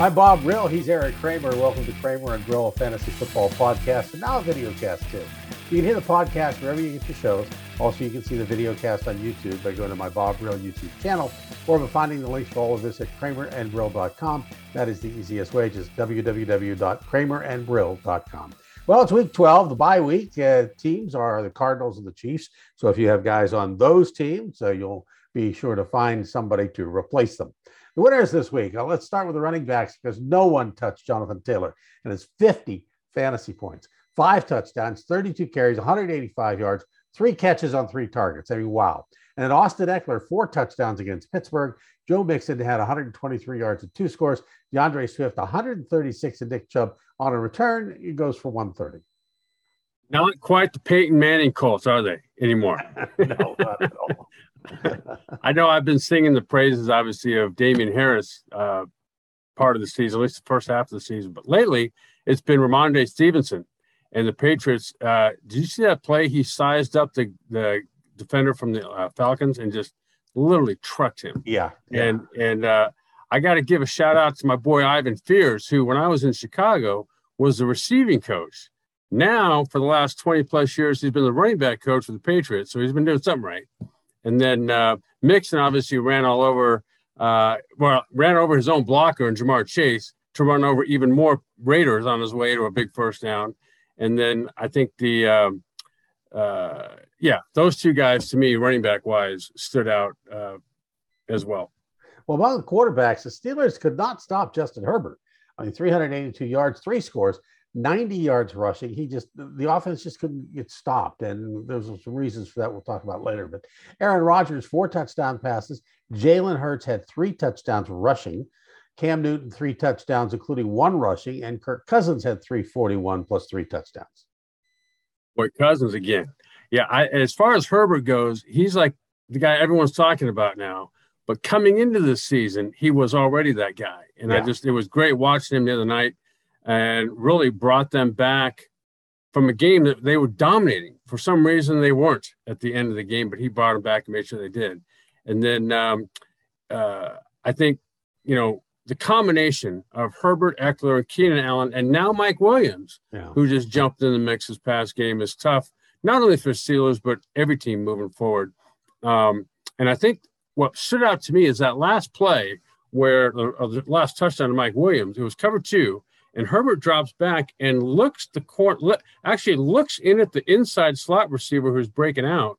I'm Bob Brill. He's Eric Kramer. Welcome to Kramer and Brill, a fantasy football podcast, and now a video cast too. You can hear the podcast wherever you get your shows. Also, you can see the video cast on YouTube by going to my Bob Brill YouTube channel or by finding the links for all of this at kramerandbrill.com. That is the easiest way, just www.kramerandbrill.com. Well, it's week 12, the bye week. Uh, teams are the Cardinals and the Chiefs. So if you have guys on those teams, uh, you'll be sure to find somebody to replace them. The winners this week. Now let's start with the running backs because no one touched Jonathan Taylor and it's 50 fantasy points, five touchdowns, 32 carries, 185 yards, three catches on three targets. I mean, wow. And then Austin Ekeler, four touchdowns against Pittsburgh. Joe Mixon had 123 yards and two scores. D'Andre Swift, 136, and Nick Chubb on a return. He goes for 130. Not quite the Peyton Manning Colts, are they anymore? no, not at all. I know I've been singing the praises, obviously, of Damien Harris uh, part of the season, at least the first half of the season. But lately, it's been Rhamondre Stevenson and the Patriots. Uh, did you see that play? He sized up the, the defender from the uh, Falcons and just literally trucked him. Yeah. yeah. And, and uh, I got to give a shout out to my boy Ivan Fears, who, when I was in Chicago, was the receiving coach. Now, for the last 20 plus years, he's been the running back coach for the Patriots. So he's been doing something right. And then uh, Mixon obviously ran all over, uh, well, ran over his own blocker and Ja'Marr Chase to run over even more Raiders on his way to a big first down. And then I think the, um, uh, yeah, those two guys to me, running back wise, stood out uh, as well. Well, among the quarterbacks, the Steelers could not stop Justin Herbert. I mean, 382 yards, three scores. 90 yards rushing. He just the offense just couldn't get stopped, and there's some reasons for that we'll talk about later. But Aaron Rodgers four touchdown passes. Jalen Hurts had three touchdowns rushing. Cam Newton three touchdowns, including one rushing, and Kirk Cousins had 341 plus three touchdowns. Boy, Cousins again. Yeah, I, as far as Herbert goes, he's like the guy everyone's talking about now. But coming into this season, he was already that guy, and yeah. I just it was great watching him the other night and really brought them back from a game that they were dominating. For some reason, they weren't at the end of the game, but he brought them back and made sure they did. And then um, uh, I think, you know, the combination of Herbert Ekeler and Keenan Allen, and now Mike Williams, yeah. who just jumped in the mix this past game, is tough, not only for Steelers, but every team moving forward. Um, and I think what stood out to me is that last play where uh, the last touchdown to Mike Williams, it was cover two, and Herbert drops back and looks the court actually looks in at the inside slot receiver who's breaking out,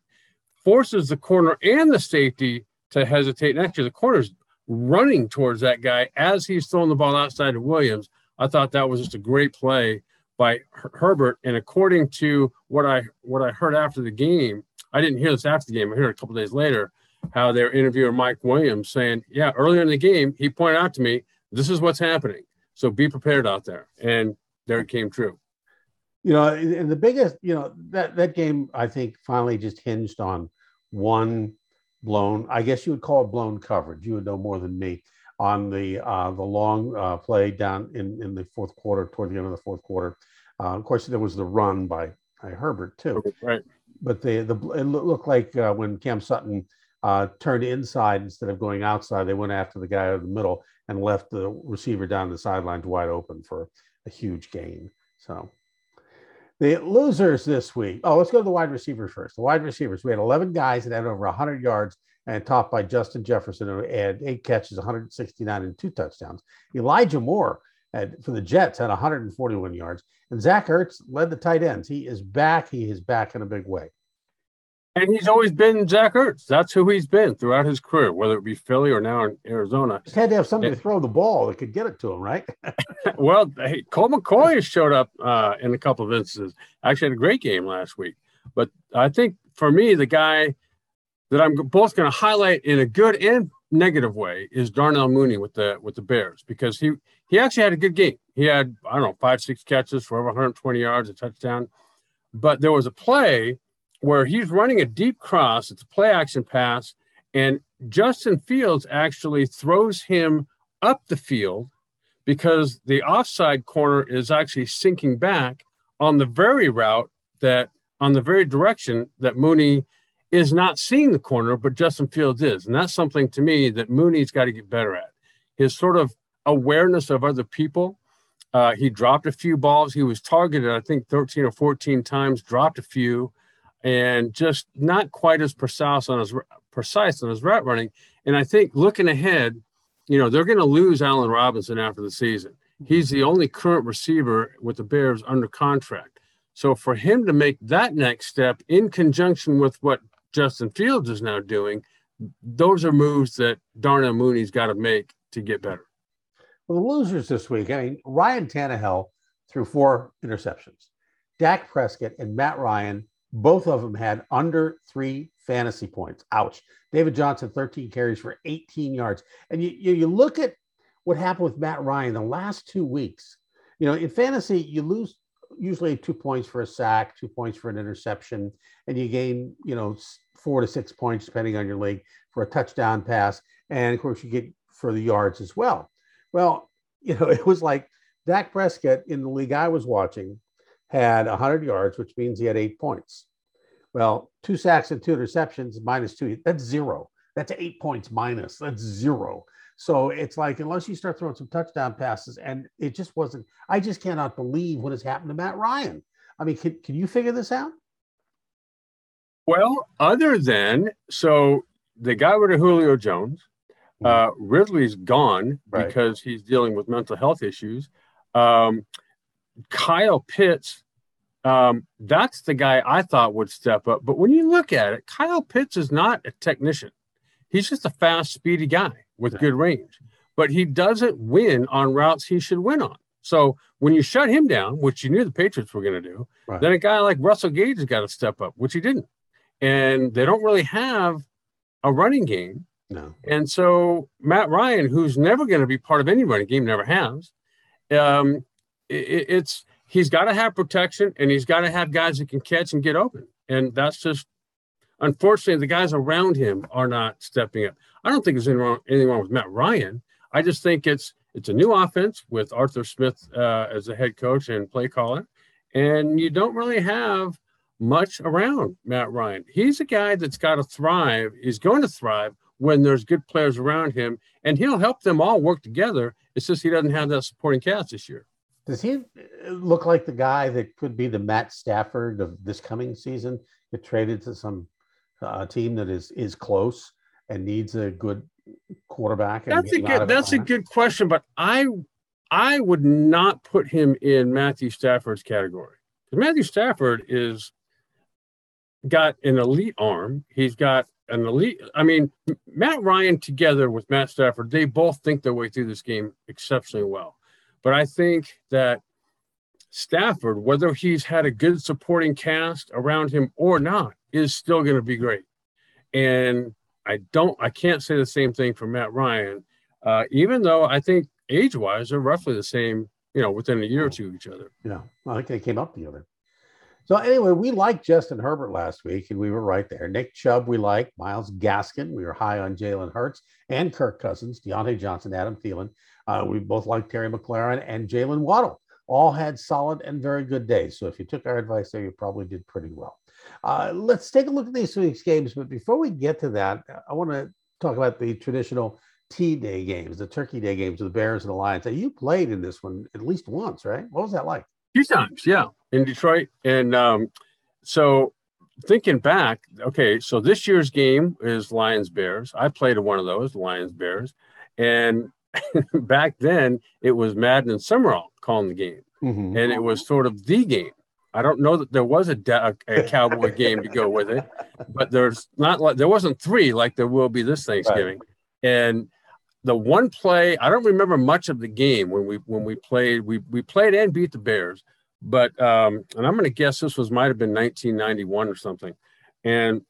forces the corner and the safety to hesitate. And actually, the corner's running towards that guy as he's throwing the ball outside of Williams. I thought that was just a great play by Her- Herbert. And according to what I what I heard after the game, I didn't hear this after the game. I heard a couple days later how their interviewer Mike Williams saying, "Yeah, earlier in the game, he pointed out to me this is what's happening." So be prepared out there. And there it came true. You know, and the biggest, you know, that, that game, I think, finally just hinged on one blown, I guess you would call it blown coverage. You would know more than me on the uh, the long uh, play down in, in the fourth quarter, toward the end of the fourth quarter. Uh, of course, there was the run by, by Herbert too. Right. But the the it looked like uh, when Cam Sutton uh, turned inside instead of going outside, they went after the guy in the middle, and left the receiver down the sidelines wide open for a huge gain. So the losers this week. Oh, let's go to the wide receivers first. The wide receivers. We had 11 guys that had over 100 yards and topped by Justin Jefferson, who had eight catches, 169, and two touchdowns. Elijah Moore had, for the Jets had 141 yards. And Zach Ertz led the tight ends. He is back. He is back in a big way. And he's always been Zach Ertz. That's who he's been throughout his career, whether it be Philly or now in Arizona. Just had to have somebody to throw the ball that could get it to him, right? well, hey, Colt McCoy has showed up uh, in a couple of instances. Actually, had a great game last week. But I think for me, the guy that I'm both going to highlight in a good and negative way is Darnell Mooney with the with the Bears because he he actually had a good game. He had I don't know five six catches for over 120 yards, a touchdown. But there was a play where he's running a deep cross. It's a play action pass, and Justin Fields actually throws him up the field because the offside corner is actually sinking back on the very route that on the very direction that Mooney is not seeing the corner, but Justin Fields is. And that's something to me that Mooney's got to get better at. His sort of awareness of other people. Uh, he dropped a few balls. He was targeted, I think, 13 or 14 times, dropped a few, and just not quite as precise on his precise on his route running. And I think looking ahead, you know, they're going to lose Allen Robinson after the season. He's the only current receiver with the Bears under contract. So for him to make that next step in conjunction with what Justin Fields is now doing, those are moves that Darnell Mooney's got to make to get better. Well, the losers this week, I mean, Ryan Tannehill threw four interceptions. Dak Prescott and Matt Ryan, both of them had under three fantasy points. Ouch. David Johnson, 13 carries for 18 yards. And you, you, you look at what happened with Matt Ryan the last two weeks. You know, in fantasy, you lose usually two points for a sack, two points for an interception, and you gain, you know, four to six points depending on your league for a touchdown pass. And of course, you get for the yards as well. Well, you know, it was like Dak Prescott in the league I was watching had 100 yards, which means he had eight points. Well, two sacks and two interceptions minus two, that's zero. That's eight points minus. That's zero. So it's like, unless you start throwing some touchdown passes, and it just wasn't, I just cannot believe what has happened to Matt Ryan. I mean, can, can you figure this out? Well, other than, so they got rid of Julio Jones. Mm-hmm. Uh, Ridley's gone right. because he's dealing with mental health issues. Um, Kyle Pitts, um, that's the guy I thought would step up. But when you look at it, Kyle Pitts is not a technician. He's just a fast, speedy guy with yeah. good range, but he doesn't win on routes he should win on. So when you shut him down, which you knew the Patriots were going to do, right. then a guy like Russell Gage has got to step up, which he didn't. And they don't really have a running game. No. And so Matt Ryan, who's never going to be part of any running game, never has. Um, it, it's he's got to have protection and he's got to have guys that can catch and get open. And that's just unfortunately the guys around him are not stepping up. I don't think there's anything wrong, anything wrong with Matt Ryan. I just think it's it's a new offense with Arthur Smith uh, as the head coach and play caller, and you don't really have much around Matt Ryan. He's a guy that's got to thrive. He's going to thrive when there's good players around him, and he'll help them all work together. It's just he doesn't have that supporting cast this year. Does he look like the guy that could be the Matt Stafford of this coming season? Get traded to some uh, team that is is close and needs a good quarterback? That's a good. That's a good question, but I I would not put him in Matthew Stafford's category because Matthew Stafford is got an elite arm. He's got an elite. I mean, Matt Ryan together with Matt Stafford, they both think their way through this game exceptionally well. But I think that Stafford, whether he's had a good supporting cast around him or not, is still going to be great. And I don't, I can't say the same thing for Matt Ryan, uh, even though I think age wise they're roughly the same, you know, within a year or two of each other. Yeah, I think they came up together. So anyway, we liked Justin Herbert last week, and we were right there. Nick Chubb, we liked Myles Gaskin. We were high on Jalen Hurts and Kirk Cousins, Diontae Johnson, Adam Thielen. Uh, we both liked Terry McLaurin and Jaylen Waddle. All had solid and very good days. So if you took our advice there, you probably did pretty well. Uh, let's take a look at these week's games. But before we get to that, I want to talk about the traditional T Day games, the Turkey Day games of the Bears and the Lions. Now, you played in this one at least once, right? What was that like? Two times, yeah, in Detroit. And um, so thinking back, okay, so this year's game is Lions Bears. I played in one of those, Lions Bears. And back then, it was Madden and Summerall calling the game. Mm-hmm. And it was sort of the game. I don't know that there was a, a, a cowboy game to go with it, but there's not like there wasn't three like there will be this Thanksgiving. Right. And the one play I don't remember much of the game when we when we played we we played and beat the Bears, but um, and I'm going to guess this was might have been 1991 or something, and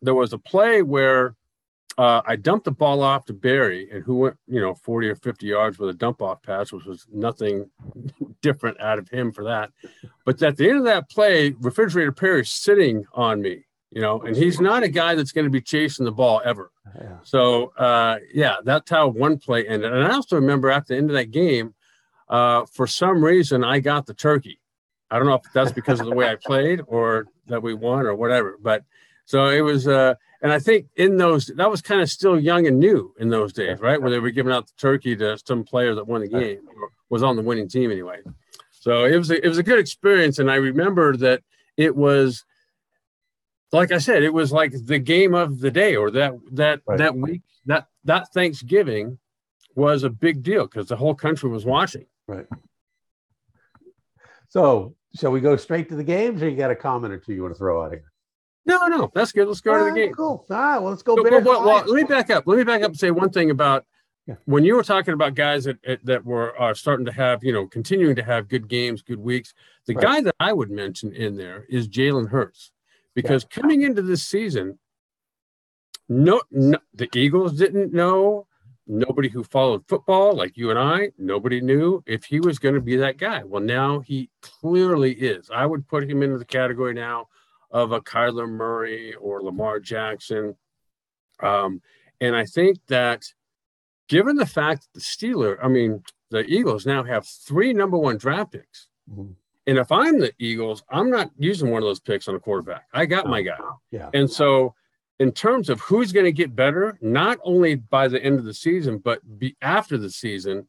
there was a play where uh, I dumped the ball off to Barry, and who went, you know, 40 or 50 yards with a dump off pass, which was nothing different out of him for that. But at the end of that play, Refrigerator Perry's sitting on me, you know, and he's not a guy that's going to be chasing the ball ever. Yeah. So, uh, yeah, that's how one play ended. And I also remember at the end of that game, uh, for some reason, I got the turkey. I don't know if that's because of the way I played or that we won or whatever, but so it was, uh, and I think in those that was kind of still young and new in those days, right? Where they were giving out the turkey to some player that won the game or was on the winning team anyway. So it was a, it was a good experience, and I remember that it was like I said, it was like the game of the day or that that right. that week that that Thanksgiving was a big deal because the whole country was watching. Right. So, shall we go straight to the games, or you got a comment or two you want to throw out here? No, no, that's good. Let's go All to the right, game. Cool. All right, well, let's go. So, well, well, well, let me back up. Let me back up and say one thing about yeah. when you were talking about guys that eh, that were are starting to have, you know, continuing to have good games, good weeks. The right. guy that I would mention in there is Jalen Hurts, because yeah. coming into this season, no, no, the Eagles didn't know. Nobody who followed football, like you and I, nobody knew if he was going to be that guy. Well, now he clearly is. I would put him into the category now of a Kyler Murray or Lamar Jackson. Um, and I think that given the fact that the Steelers, I mean, the Eagles now have three number one draft picks. Mm-hmm. And if I'm the Eagles, I'm not using one of those picks on a quarterback. I got my guy. Yeah. And so, in terms of who's going to get better, not only by the end of the season, but be after the season,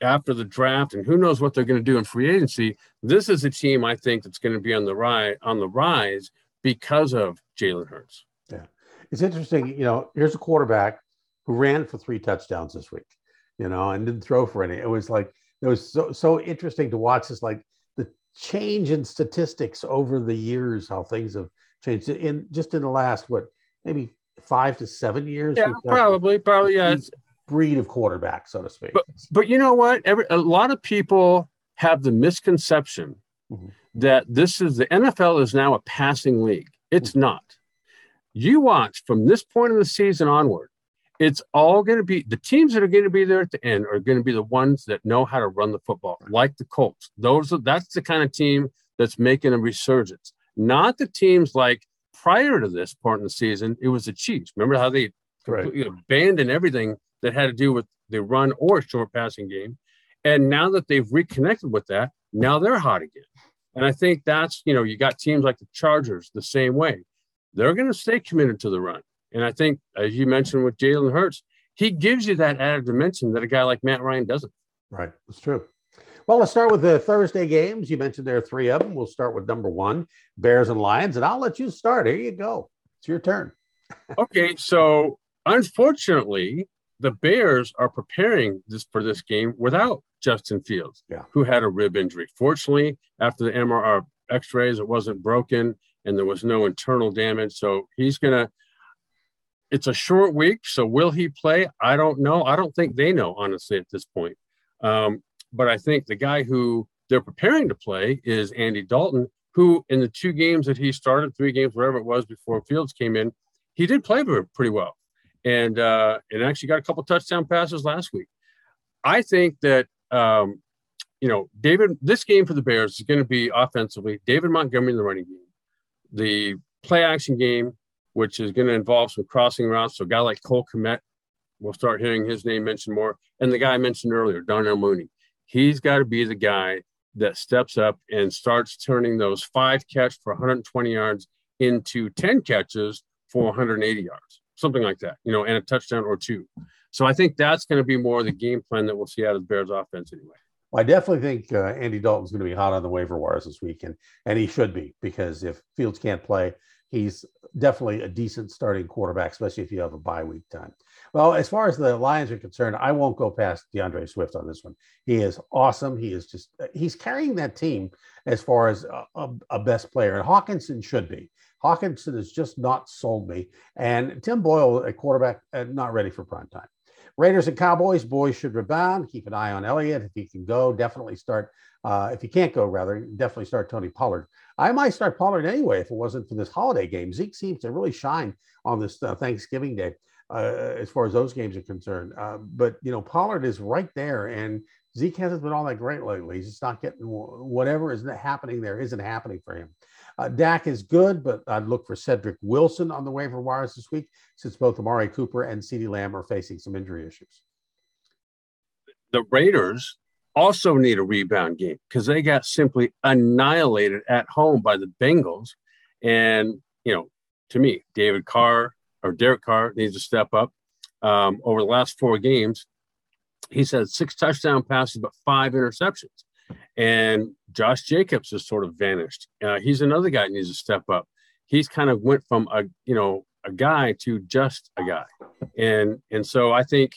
after the draft, and who knows what they're going to do in free agency. This is a team I think that's going to be on the rise on the rise because of Jalen Hurts. Yeah, it's interesting. You know, here's a quarterback who ran for three touchdowns this week. You know, and didn't throw for any. It was like it was so so interesting to watch. This like the change in statistics over the years, how things have changed in just in the last what maybe five to seven years. Yeah, probably, probably. Yeah, breed of quarterback, so to speak. But, but you know what? Every, a lot of people have the misconception mm-hmm. that this is the NFL is now a passing league. It's mm-hmm. not. You watch from this point of the season onward, it's all going to be the teams that are going to be there at the end are going to be the ones that know how to run the football, like the Colts. Those are that's the kind of team that's making a resurgence. Not the teams like prior to this part in the season, it was the Chiefs. Remember how they right. abandoned everything that had to do with the run or short passing game. And now that they've reconnected with that, now they're hot again. And I think that's, you know, you got teams like the Chargers the same way. They're going to stay committed to the run. And I think, as you mentioned with Jalen Hurts, he gives you that added dimension that a guy like Matt Ryan doesn't. Right. That's true. Well, let's start with the Thursday games. You mentioned there are three of them. We'll start with number one, Bears and Lions, and I'll let you start. Here you go. It's your turn. okay. So, unfortunately, the Bears are preparing this for this game without Justin Fields, yeah. who had a rib injury. Fortunately, after the MRI X-rays, it wasn't broken and there was no internal damage. So he's gonna. It's a short week, so will he play? I don't know. I don't think they know honestly at this point. Um, but I think the guy who they're preparing to play is Andy Dalton, who in the two games that he started, three games, whatever it was before Fields came in, he did play pretty well and uh, and actually got a couple touchdown passes last week. I think that um, you know David. This game for the Bears is going to be offensively David Montgomery in the running game, the play action game, which is going to involve some crossing routes. So a guy like Cole Kmet, we'll start hearing his name mentioned more, and the guy I mentioned earlier, Darnell Mooney. He's got to be the guy that steps up and starts turning those five catch for 120 yards into 10 catches for 180 yards something like that, you know, and a touchdown or two. So I think that's going to be more the game plan that we'll see out of the Bears offense anyway. Well, I definitely think uh, Andy Dalton's going to be hot on the waiver wires this weekend, and and he should be because if Fields can't play, he's definitely a decent starting quarterback, especially if you have a bye week time. Well, as far as the Lions are concerned, I won't go past D'Andre Swift on this one. He is awesome. He is just he's carrying that team as far as a, a, best player, and Hockenson should be. Hockenson has just not sold me, and Tim Boyle at quarterback uh, not ready for prime time. Raiders and Cowboys, boys should rebound. Keep an eye on Elliott if he can go. Definitely start. Uh, if he can't go, rather, definitely start Tony Pollard. I might start Pollard anyway if it wasn't for this holiday game. Zeke seems to really shine on this uh, Thanksgiving day uh, as far as those games are concerned. Uh, but you know, Pollard is right there, and Zeke hasn't been all that great lately. He's just not getting whatever is happening there isn't happening for him. Uh, Dak is good, but I'd look for Cedric Wilson on the waiver wires this week since both Amari Cooper and CeeDee Lamb are facing some injury issues. The Raiders also need a rebound game because they got simply annihilated at home by the Bengals. And, you know, to me, David Carr or Derek Carr needs to step up. Um, over the last four games, he's had six touchdown passes, but five interceptions. And Josh Jacobs has sort of vanished. Uh, he's another guy that needs to step up. He's kind of went from a you know a guy to just a guy, and and so I think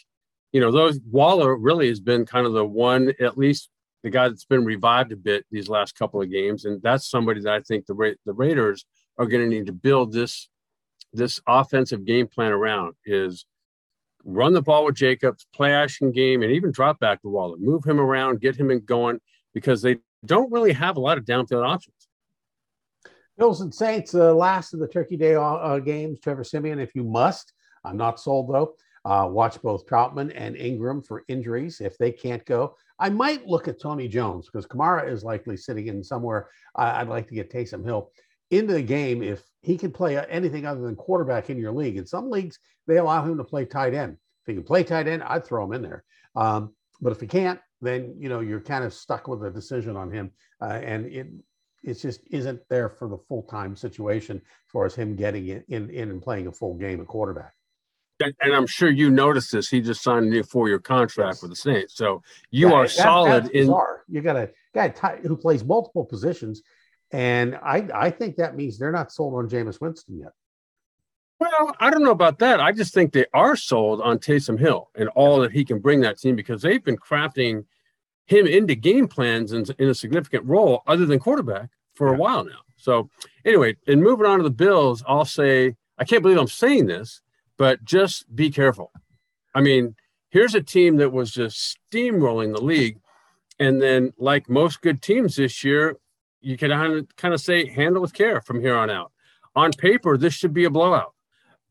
you know those Waller really has been kind of the one at least the guy that's been revived a bit these last couple of games, and that's somebody that I think the Ra- the Raiders are going to need to build this this offensive game plan around is run the ball with Jacobs, play action game, and even drop back to Waller, move him around, get him going because they don't really have a lot of downfield options. Bills and Saints, uh, last of the Turkey Day uh, uh, games. Trevor Siemian, if you must, I'm not sold though. Uh, watch both Trautman and Ingram for injuries if they can't go. I might look at Tony Jones because Kamara is likely sitting in somewhere. I'd like to get Taysom Hill into the game if he can play anything other than quarterback in your league. In some leagues, they allow him to play tight end. If he can play tight end, I'd throw him in there. Um, but if he can't, then you know you're kind of stuck with a decision on him, uh, and it it just isn't there for the full time situation as far as him getting in, in in and playing a full game at quarterback. And, and I'm sure you noticed this. He just signed a new four year contract yes. with the Saints, so you yeah, are that, solid in. Bizarre. You got a guy t- who plays multiple positions, and I I think that means they're not sold on Jameis Winston yet. Well, I don't know about that. I just think they are sold on Taysom Hill and all that he can bring that team because they've been crafting him into game plans in, in a significant role other than quarterback for a while now. So, anyway, and moving on to the Bills, I'll say I can't believe I'm saying this, but just be careful. I mean, here's a team that was just steamrolling the league. And then, like most good teams this year, you can kind of say handle with care from here on out. On paper, this should be a blowout.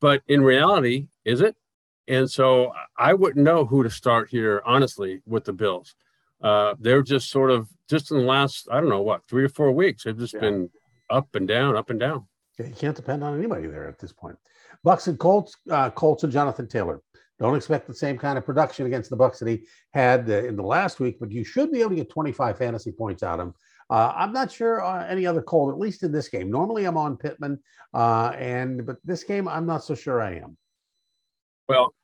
But in reality, is it? And so I wouldn't know who to start here, honestly, with the Bills. Uh, they're just sort of just in the last, I don't know what, three or four weeks, they've just yeah. been up and down, up and down. Yeah, you can't depend on anybody there at this point. Bucks and Colts, uh, Colts and Jonathan Taylor. Don't expect the same kind of production against the Bucks that he had uh, in the last week, but you should be able to get 25 fantasy points out of him uh, I'm not sure uh, any other cold, at least in this game. Normally I'm on Pittman, uh, and but this game I'm not so sure I am. Well,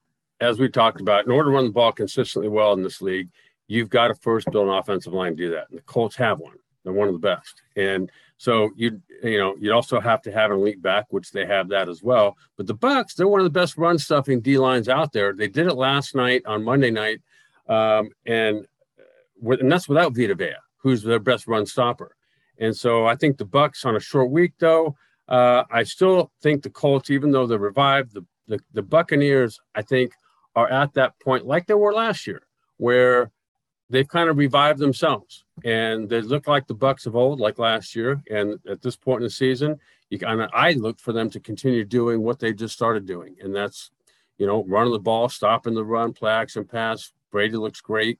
as we talked about, in order to run the ball consistently well in this league, you've got to first build an offensive line to do that. And the Colts have one; they're one of the best. And so you you know you'd also have to have an elite back, which they have that as well. But the Bucks, they're one of the best run stuffing D lines out there. They did it last night on Monday night, um, and and that's without Vita Vea who's their best run stopper. And so I think the Bucks on a short week, though, uh, I still think the Colts, even though they're revived, the, the, the Buccaneers, I think, are at that point like they were last year, where they've kind of revived themselves and they look like the Bucks of old, like last year. And at this point in the season, you kind of I look for them to continue doing what they just started doing, and that's you know running the ball, stopping the run, play action pass. Brady looks great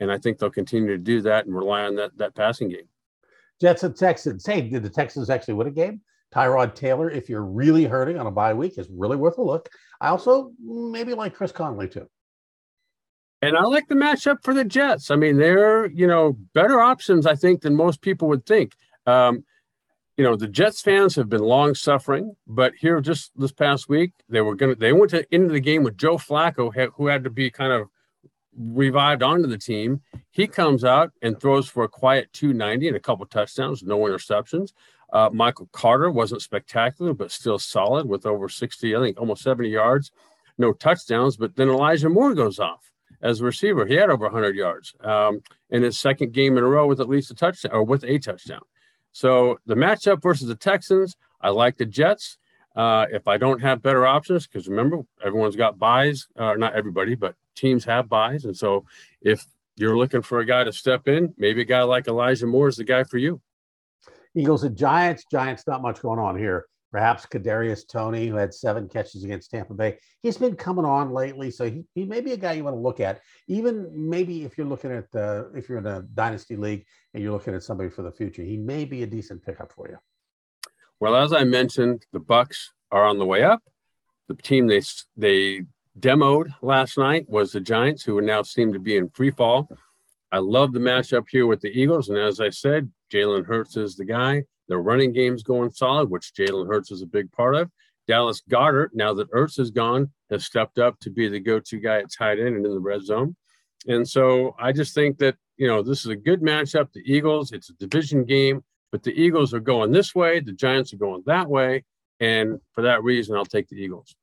and I think they'll continue to do that and rely on that that passing game. Jets and Texans. Hey, did the Texans actually win a game? Tyrod Taylor, if you're really hurting on a bye week, is really worth a look. I also maybe like Chris Conley too. And I like the matchup for the Jets. I mean, they're you know better options I think than most people would think. Um, you know, the Jets fans have been long suffering, but here just this past week they were gonna they went to into the game with Joe Flacco, who had to be kind of revived onto the team. He comes out and throws for a quiet 290 and a couple touchdowns, no interceptions. Uh, Michael Carter wasn't spectacular, but still solid with over 60, I think almost 70 yards. no touchdowns, but then Elijah Moore goes off as a receiver. He had over 100 yards um, in his second game in a row with at least a touchdown or with a touchdown. So the matchup versus the Texans, I like the Jets. Uh, if I don't have better options, because remember, everyone's got byes, uh, not everybody, but teams have byes. And so if you're looking for a guy to step in, maybe a guy like Elijah Moore is the guy for you. Eagles and Giants. Giants, not much going on here. Perhaps Kadarius Toney, who had seven catches against Tampa Bay, he's been coming on lately, so he, he may be a guy you want to look at. Even maybe if you're looking at uh, if you're in a dynasty league and you're looking at somebody for the future, he may be a decent pickup for you. Well, as I mentioned, the Bucks are on the way up. The team they they demoed last night was the Giants, who now seem to be in free fall. I love the matchup here with the Eagles, and as I said, Jalen Hurts is the guy. The running game's going solid, which Jalen Hurts is a big part of. Dallas Goedert, now that Ertz is gone, has stepped up to be the go-to guy at tight end and in the red zone. And so I just think that, you know, this is a good matchup. The Eagles, it's a division game, but the Eagles are going this way, the Giants are going that way. And for that reason, I'll take the Eagles.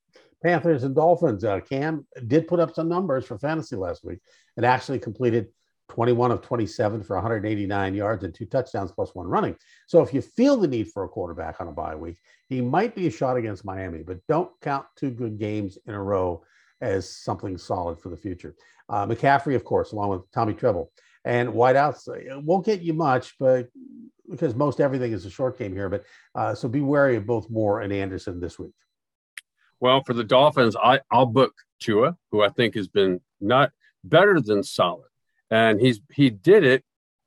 Panthers and Dolphins. Uh, Cam did put up some numbers for fantasy last week and actually completed 21 of 27 for 189 yards and two touchdowns plus one running. So if you feel the need for a quarterback on a bye week, he might be a shot against Miami, but don't count two good games in a row as something solid for the future. Uh, McCaffrey, of course, along with Tommy Tremble. And wideouts uh, won't get you much, but because most everything is a short game here. But uh, so be wary of both Moore and Anderson this week. Well, for the Dolphins, I, I'll book Tua, who I think has been not better than solid and he's he did it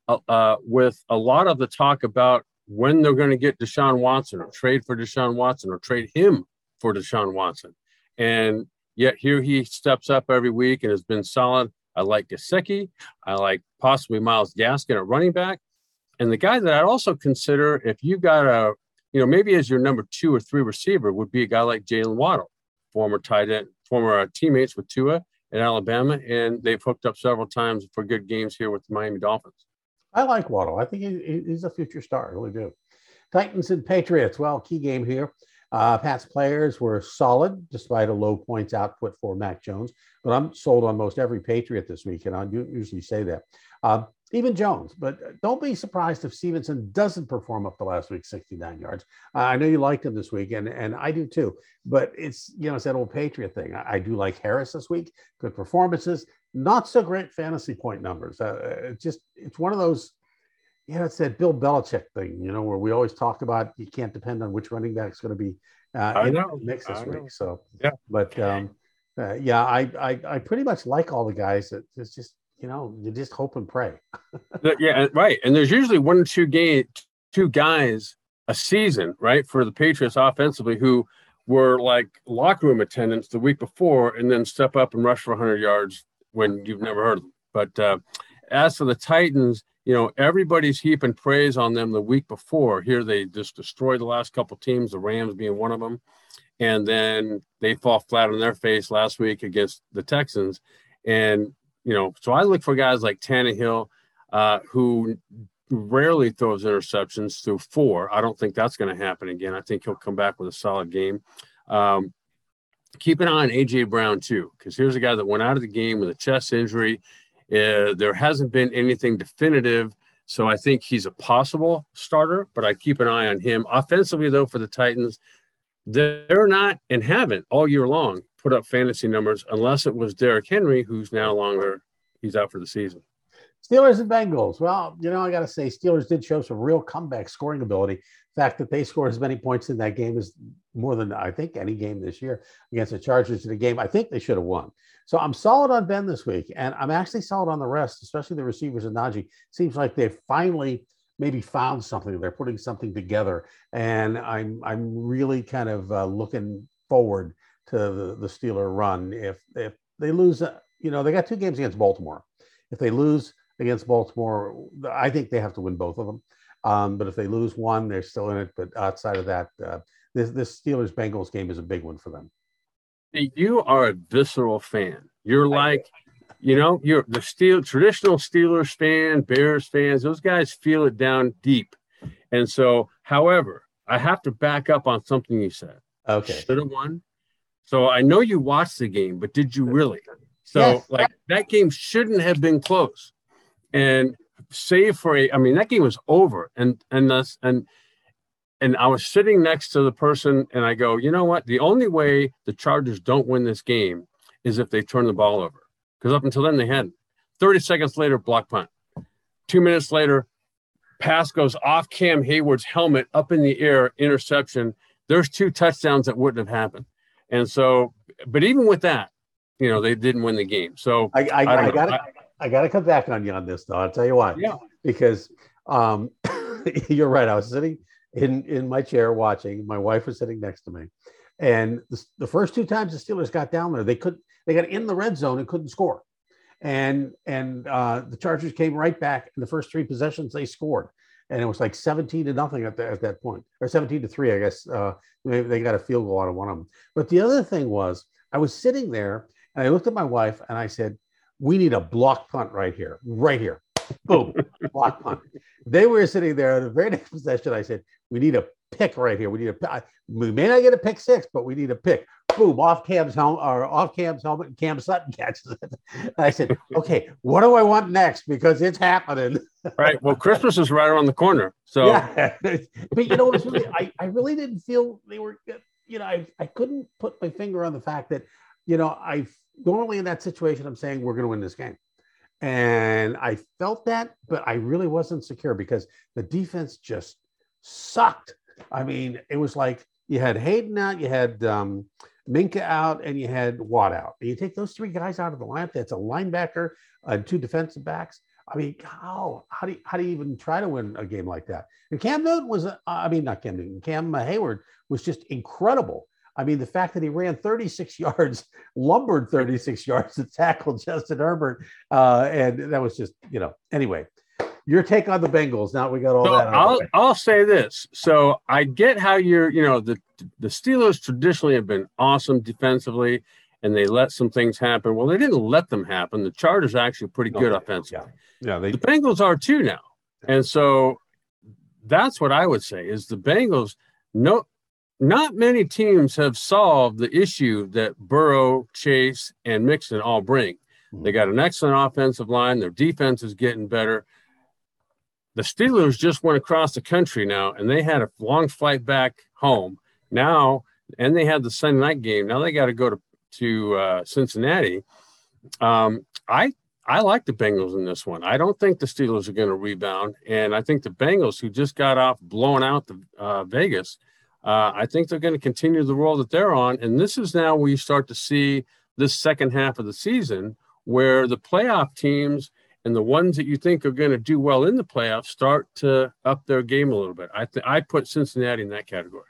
uh, uh, with a lot of the talk about when they're going to get Deshaun Watson or trade for Deshaun Watson or trade him for Deshaun Watson, and yet here he steps up every week and has been solid. I like Gesicki. I like possibly Myles Gaskin at running back, and the guy that I'd also consider if you got a you know maybe as your number two or three receiver would be a guy like Jaylen Waddle, former tight end, former uh, teammates with Tua in Alabama, and they've hooked up several times for good games here with the Miami Dolphins. I like Waddle. I think he's a future star. I really do. Titans and Patriots. Well, key game here. Uh, Pat's players were solid despite a low points output for Mac Jones, but I'm sold on most every Patriot this week, and I usually say that. Uh, even Jones. But don't be surprised if Stevenson doesn't perform up the last week, 69 yards. Uh, I know you liked him this week, and, and I do too. But it's, you know, it's that old Patriot thing. I, I do like Harris this week. Good performances, not so great fantasy point numbers. Uh, it's just, it's one of those, you know, it's that Bill Belichick thing, you know, where we always talk about you can't depend on which running back is going to be uh, in the mix this week. So, yeah. But, um, uh, yeah, I, I I pretty much like all the guys. That it's just you know, you just hope and pray. yeah, right. And there's usually one or two game, two guys a season, right, for the Patriots offensively who were like locker room attendants the week before, and then step up and rush for 100 yards when you've never heard of them. But uh, as for the Titans, you know, everybody's heaping praise on them the week before. Here they just destroyed the last couple teams, the Rams being one of them, and then they fall flat on their face last week against the Texans. And you know, so I look for guys like Tannehill, uh, who rarely throws interceptions through four. I don't think that's going to happen again. I think he'll come back with a solid game. Um, keep an eye on AJ Brown too, because here's a guy that went out of the game with a chest injury. Uh, there hasn't been anything definitive, so I think he's a possible starter. But I keep an eye on him. Offensively, though, for the Titans, they're not and haven't all year long put up fantasy numbers unless it was Derrick Henry, who's now longer, he's out for the season. Steelers and Bengals. Well, you know, I got to say, Steelers did show some real comeback scoring ability. The fact that they scored as many points in that game is more than I think any game this year against the Chargers in a game I think they should have won. So I'm solid on Ben this week, and I'm actually solid on the rest, especially the receivers and Najee. Seems like they've finally maybe found something. They're putting something together, and I'm I'm really kind of uh, looking forward to the, the Steeler run. If if they lose, uh, you know, they got two games against Baltimore. If they lose against Baltimore, I think they have to win both of them. Um, but if they lose one, they're still in it. But outside of that, uh, this this Steelers Bengals game is a big one for them. You are a visceral fan. You're like, you know, you're the steel traditional Steelers fan, Bears fans. Those guys feel it down deep. And so, however, I have to back up on something you said. Okay. Should have won, So I know you watched the game, but did you really? So yes. like that game shouldn't have been close. And save for a I mean that game was over and and that's and and I was sitting next to the person and I go, you know what? The only way the Chargers don't win this game is if they turn the ball over. Because up until then they hadn't. 30 seconds later, block punt. Two minutes later, pass goes off Cam Hayward's helmet up in the air, interception. There's two touchdowns that wouldn't have happened. And so, but even with that, you know, they didn't win the game. So I, I, I, I got to, I, got to come back on you on this though. I'll tell you why. Yeah. Because um, you're right. I was sitting in in my chair watching. My wife was sitting next to me, and the, the first two times the Steelers got down there, they could they got in the red zone and couldn't score and and uh, the Chargers came right back in the first three possessions they scored, and it was like 17 to nothing at, the, at that point, or 17 to three, I guess. Uh, they, they got a field goal out of one of them. But the other thing was, I was sitting there and I looked at my wife and I said, "We need a block punt right here, right here." Boom, block punt. They were sitting there. On the very next possession, I said, "We need a pick right here. We need a. We may not get a pick six, but we need a pick boom, off Cam's helmet or off Cam's helmet, and Cam Sutton catches it. I said, okay, what do I want next? Because it's happening. right. Well, Christmas is right around the corner. So, yeah. but you know, really, I, I really didn't feel they were, uh, you know, I, I couldn't put my finger on the fact that, you know, I normally in that situation, I'm saying we're going to win this game. And I felt that, but I really wasn't secure because the defense just sucked. I mean, it was like you had Haden out, you had um, Minkah out and you had Watt out. You take those three guys out of the lineup. That's a linebacker and two defensive backs. I mean, how how do you, how do you even try to win a game like that? And Cam Newton was, uh, I mean, not Cam Newton, Cam Hayward was just incredible. I mean, the fact that he ran 36 yards, lumbered 36 yards to tackle Justin Herbert, uh, and that was just, you know, anyway your take on the Bengals. Now we got all so that. I'll I'll say this. So I get how you're. You know the the Steelers traditionally have been awesome defensively, and they let some things happen. Well, they didn't let them happen. The Chargers are actually pretty no, good offensively. Yeah, yeah they, the Bengals are too now, and so that's what I would say is the Bengals. No, not many teams have solved the issue that Burrow, Chase, and Mixon all bring. Mm-hmm. They got an excellent offensive line. Their defense is getting better the Steelers just went across the country now, and they had a long flight back home. Now, and they had the Sunday night game. Now they got to go to to uh, Cincinnati. Um, I I like the Bengals in this one. I don't think the Steelers are going to rebound, and I think the Bengals, who just got off blowing out the uh, Vegas, uh, I think they're going to continue the role that they're on. And this is now where you start to see this second half of the season where the playoff teams and the ones that you think are going to do well in the playoffs start to up their game a little bit. I th- I put Cincinnati in that category.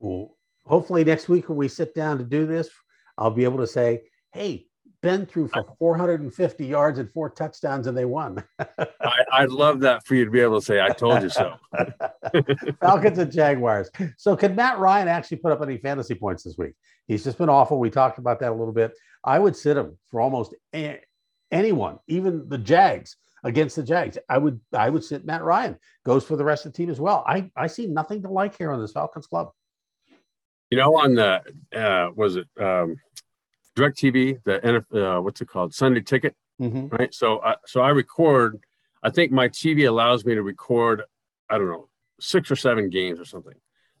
Well, hopefully next week when we sit down to do this, I'll be able to say, "Hey, Ben threw for 450 yards and four touchdowns, and they won." I, I'd love that for you to be able to say, "I told you so." Falcons and Jaguars. So, can Matt Ryan actually put up any fantasy points this week? He's just been awful. We talked about that a little bit. I would sit him for almost anyone, even the Jags against the Jags. I would I would sit Matt Ryan. Goes for the rest of the team as well. I I see nothing to like here on this Falcons club. You know, on the uh, was it um, DirecTV, the uh, what's it called, Sunday Ticket, mm-hmm. right? So I so I record. I think my TV allows me to record. I don't know six or seven games or something.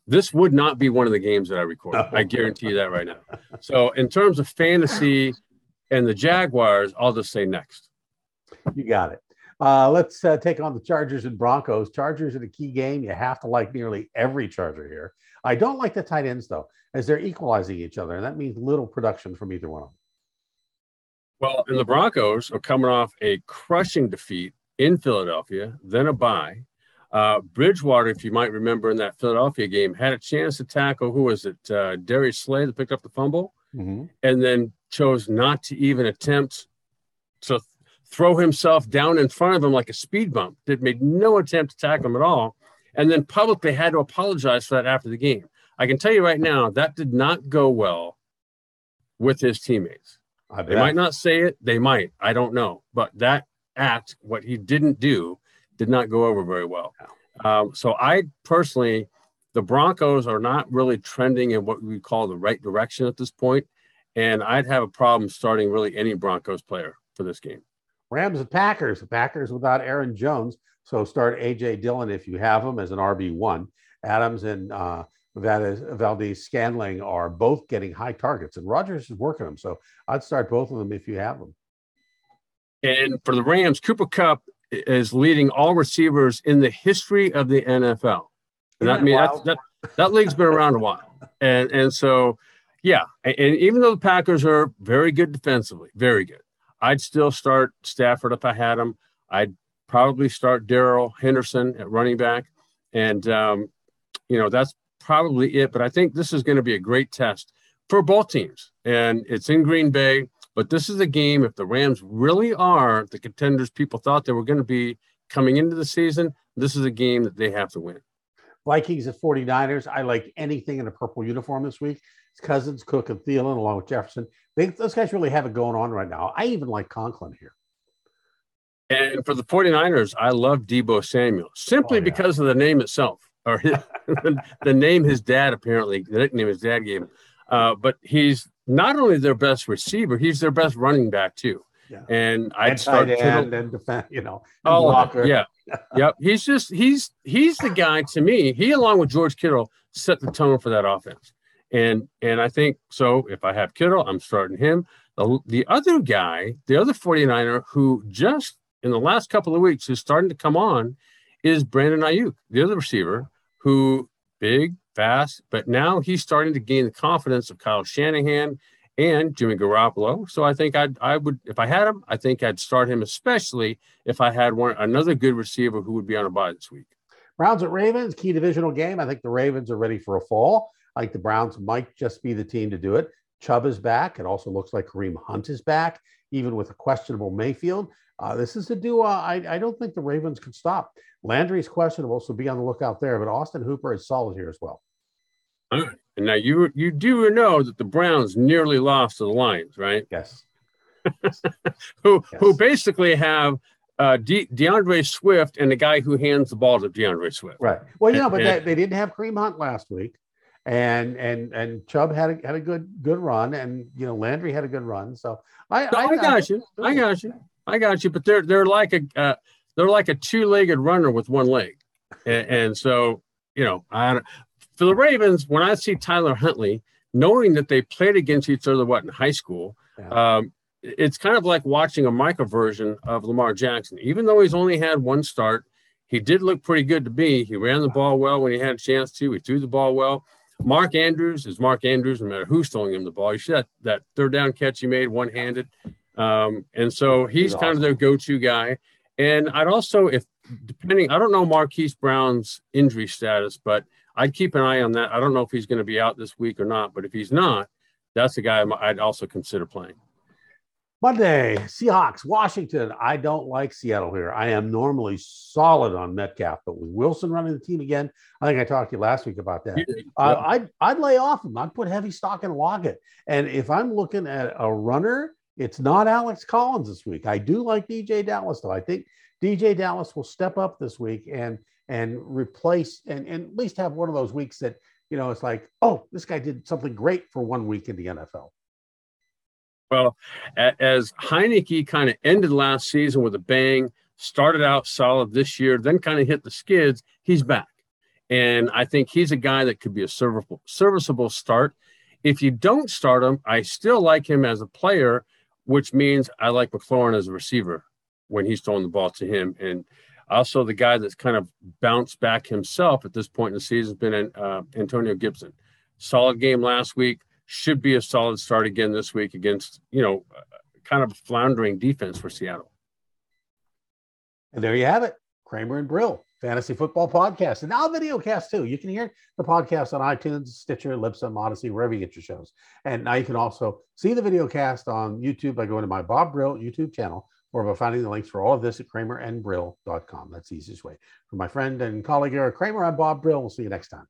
This would not be one of the games that I record. Oh. I guarantee you that right now. So in terms of fantasy and the Jaguars, I'll just say next. You got it. Uh, let's uh, take on the Chargers and Broncos. Chargers are a key game. You have to like nearly every Charger here. I don't like the tight ends though, as they're equalizing each other, and that means little production from either one of them. Well, and the Broncos are coming off a crushing defeat in Philadelphia, then a bye. Uh, Bridgewater, if you might remember in that Philadelphia game, had a chance to tackle who was it? Uh, Darius Slay that picked up the fumble, mm-hmm. and then chose not to even attempt to throw himself down in front of him like a speed bump. That made no attempt to tackle him at all, and then publicly had to apologize for that after the game. I can tell you right now that did not go well with his teammates. They might not say it, they might. I don't know, but that act, what he didn't do, did not go over very well. Um, so I personally the Broncos are not really trending in what we call the right direction at this point, and I'd have a problem starting really any Broncos player for this game. Rams and Packers. The Packers without Aaron Jones, so start AJ Dillon if you have him as an RB one. Adams and uh, Valdes-Scantling are both getting high targets, and Rodgers is working them. So I'd start both of them if you have them. And for the Rams, Cooper Kupp is leading all receivers in the history of the NFL. And that, I mean, that, that, that league's been around a while. And, and so, yeah. And, and even though the Packers are very good defensively, very good, I'd still start Stafford if I had him. I'd probably start Darrell Henderson at running back. And, um, you know, that's probably it. But I think this is going to be a great test for both teams. And it's in Green Bay. But this is a game, if the Rams really are the contenders people thought they were going to be coming into the season, this is a game that they have to win. Vikings at 49ers. I like anything in a purple uniform this week. It's Cousins, Cook, and Thielen, along with Jefferson. They, those guys really have it going on right now. I even like Conklin here. And for the 49ers, I love Deebo Samuel simply oh, yeah. because of the name itself, or his, the name his dad apparently, the nickname his dad gave him. Uh, but he's not only their best receiver, he's their best running back too. Yeah. And I'd and start end and defend, you know. Oh, blocker. yeah, yep. He's just he's he's the guy to me. He along with George Kittle set the tone for that offense. And and I think so. If I have Kittle, I'm starting him. The, the other guy, the other 49er who just in the last couple of weeks is starting to come on is Brandon Aiyuk, the other receiver who big, fast, but now he's starting to gain the confidence of Kyle Shanahan and Jimmy Garoppolo. So I think I'd I would if I had him, I think I'd start him, especially if I had one another good receiver who would be on a bye this week. Browns at Ravens, key divisional game. I think the Ravens are ready for a fall. I think the Browns might just be the team to do it. Chubb is back. It also looks like Kareem Hunt is back, even with a questionable Mayfield. Uh, this is a duo I, I don't think the Ravens can stop. Landry is questionable, so be on the lookout there. But Austin Hooper is solid here as well. All right. And now you you do know that the Browns nearly lost to the Lions, right? Yes. who yes. who basically have uh, De- D'Andre Swift and the guy who hands the ball to D'Andre Swift. Right. Well, you know, but and, they, they, didn't have Kareem Hunt last week, and and and Chubb had a, had a good good run, and you know Landry had a good run. So I, I, I got you, I got you, I got you. But they're they're like a uh, they're like a two legged runner with one leg, and, and so you know I for the Ravens, when I see Tyler Huntley, knowing that they played against each other, what in high school, yeah. um, it's kind of like watching a micro version of Lamar Jackson. Even though he's only had one start, he did look pretty good to me. He ran the ball well when he had a chance to. He threw the ball well. Mark Andrews is Mark Andrews, no matter who's throwing him the ball. You see that, that third down catch he made one handed. Um, and so he's, he's kind awesome. of their go to guy. And I'd also, if depending, I don't know Marquise Brown's injury status, but I'd keep an eye on that. I don't know if he's going to be out this week or not, but if he's not, that's the guy I'd also consider playing. Monday, Seahawks, Washington. I don't like Seattle here. I am normally solid on Metcalf, but with Wilson running the team again, I think I talked to you last week about that. Uh, I'd, I'd lay off him. I'd put heavy stock in Lockett. And if I'm looking at a runner, it's not Alex Collins this week. I do like DeeJay Dallas, though. I think DeeJay Dallas will step up this week and and replace and, and at least have one of those weeks that you know it's like oh this guy did something great for one week in the NFL. Well, as Heinicke kind of ended last season with a bang, started out solid this year, then kind of hit the skids, he's back. And I think he's a guy that could be a serviceable, serviceable start. If you don't start him, I still like him as a player, which means I like McLaurin as a receiver when he's throwing the ball to him. And also, the guy that's kind of bounced back himself at this point in the season has been uh, Antonio Gibson. Solid game last week. Should be a solid start again this week against, you know, kind of floundering defense for Seattle. And there you have it. Kramer and Brill, Fantasy Football Podcast. And now video cast too. You can hear the podcast on iTunes, Stitcher, Libsyn, Odyssey, wherever you get your shows. And now you can also see the video cast on YouTube by going to my Bob Brill YouTube channel or by finding the links for all of this at kramerandbrill.com. That's the easiest way. For my friend and colleague Eric Kramer, I'm Bob Brill. We'll see you next time.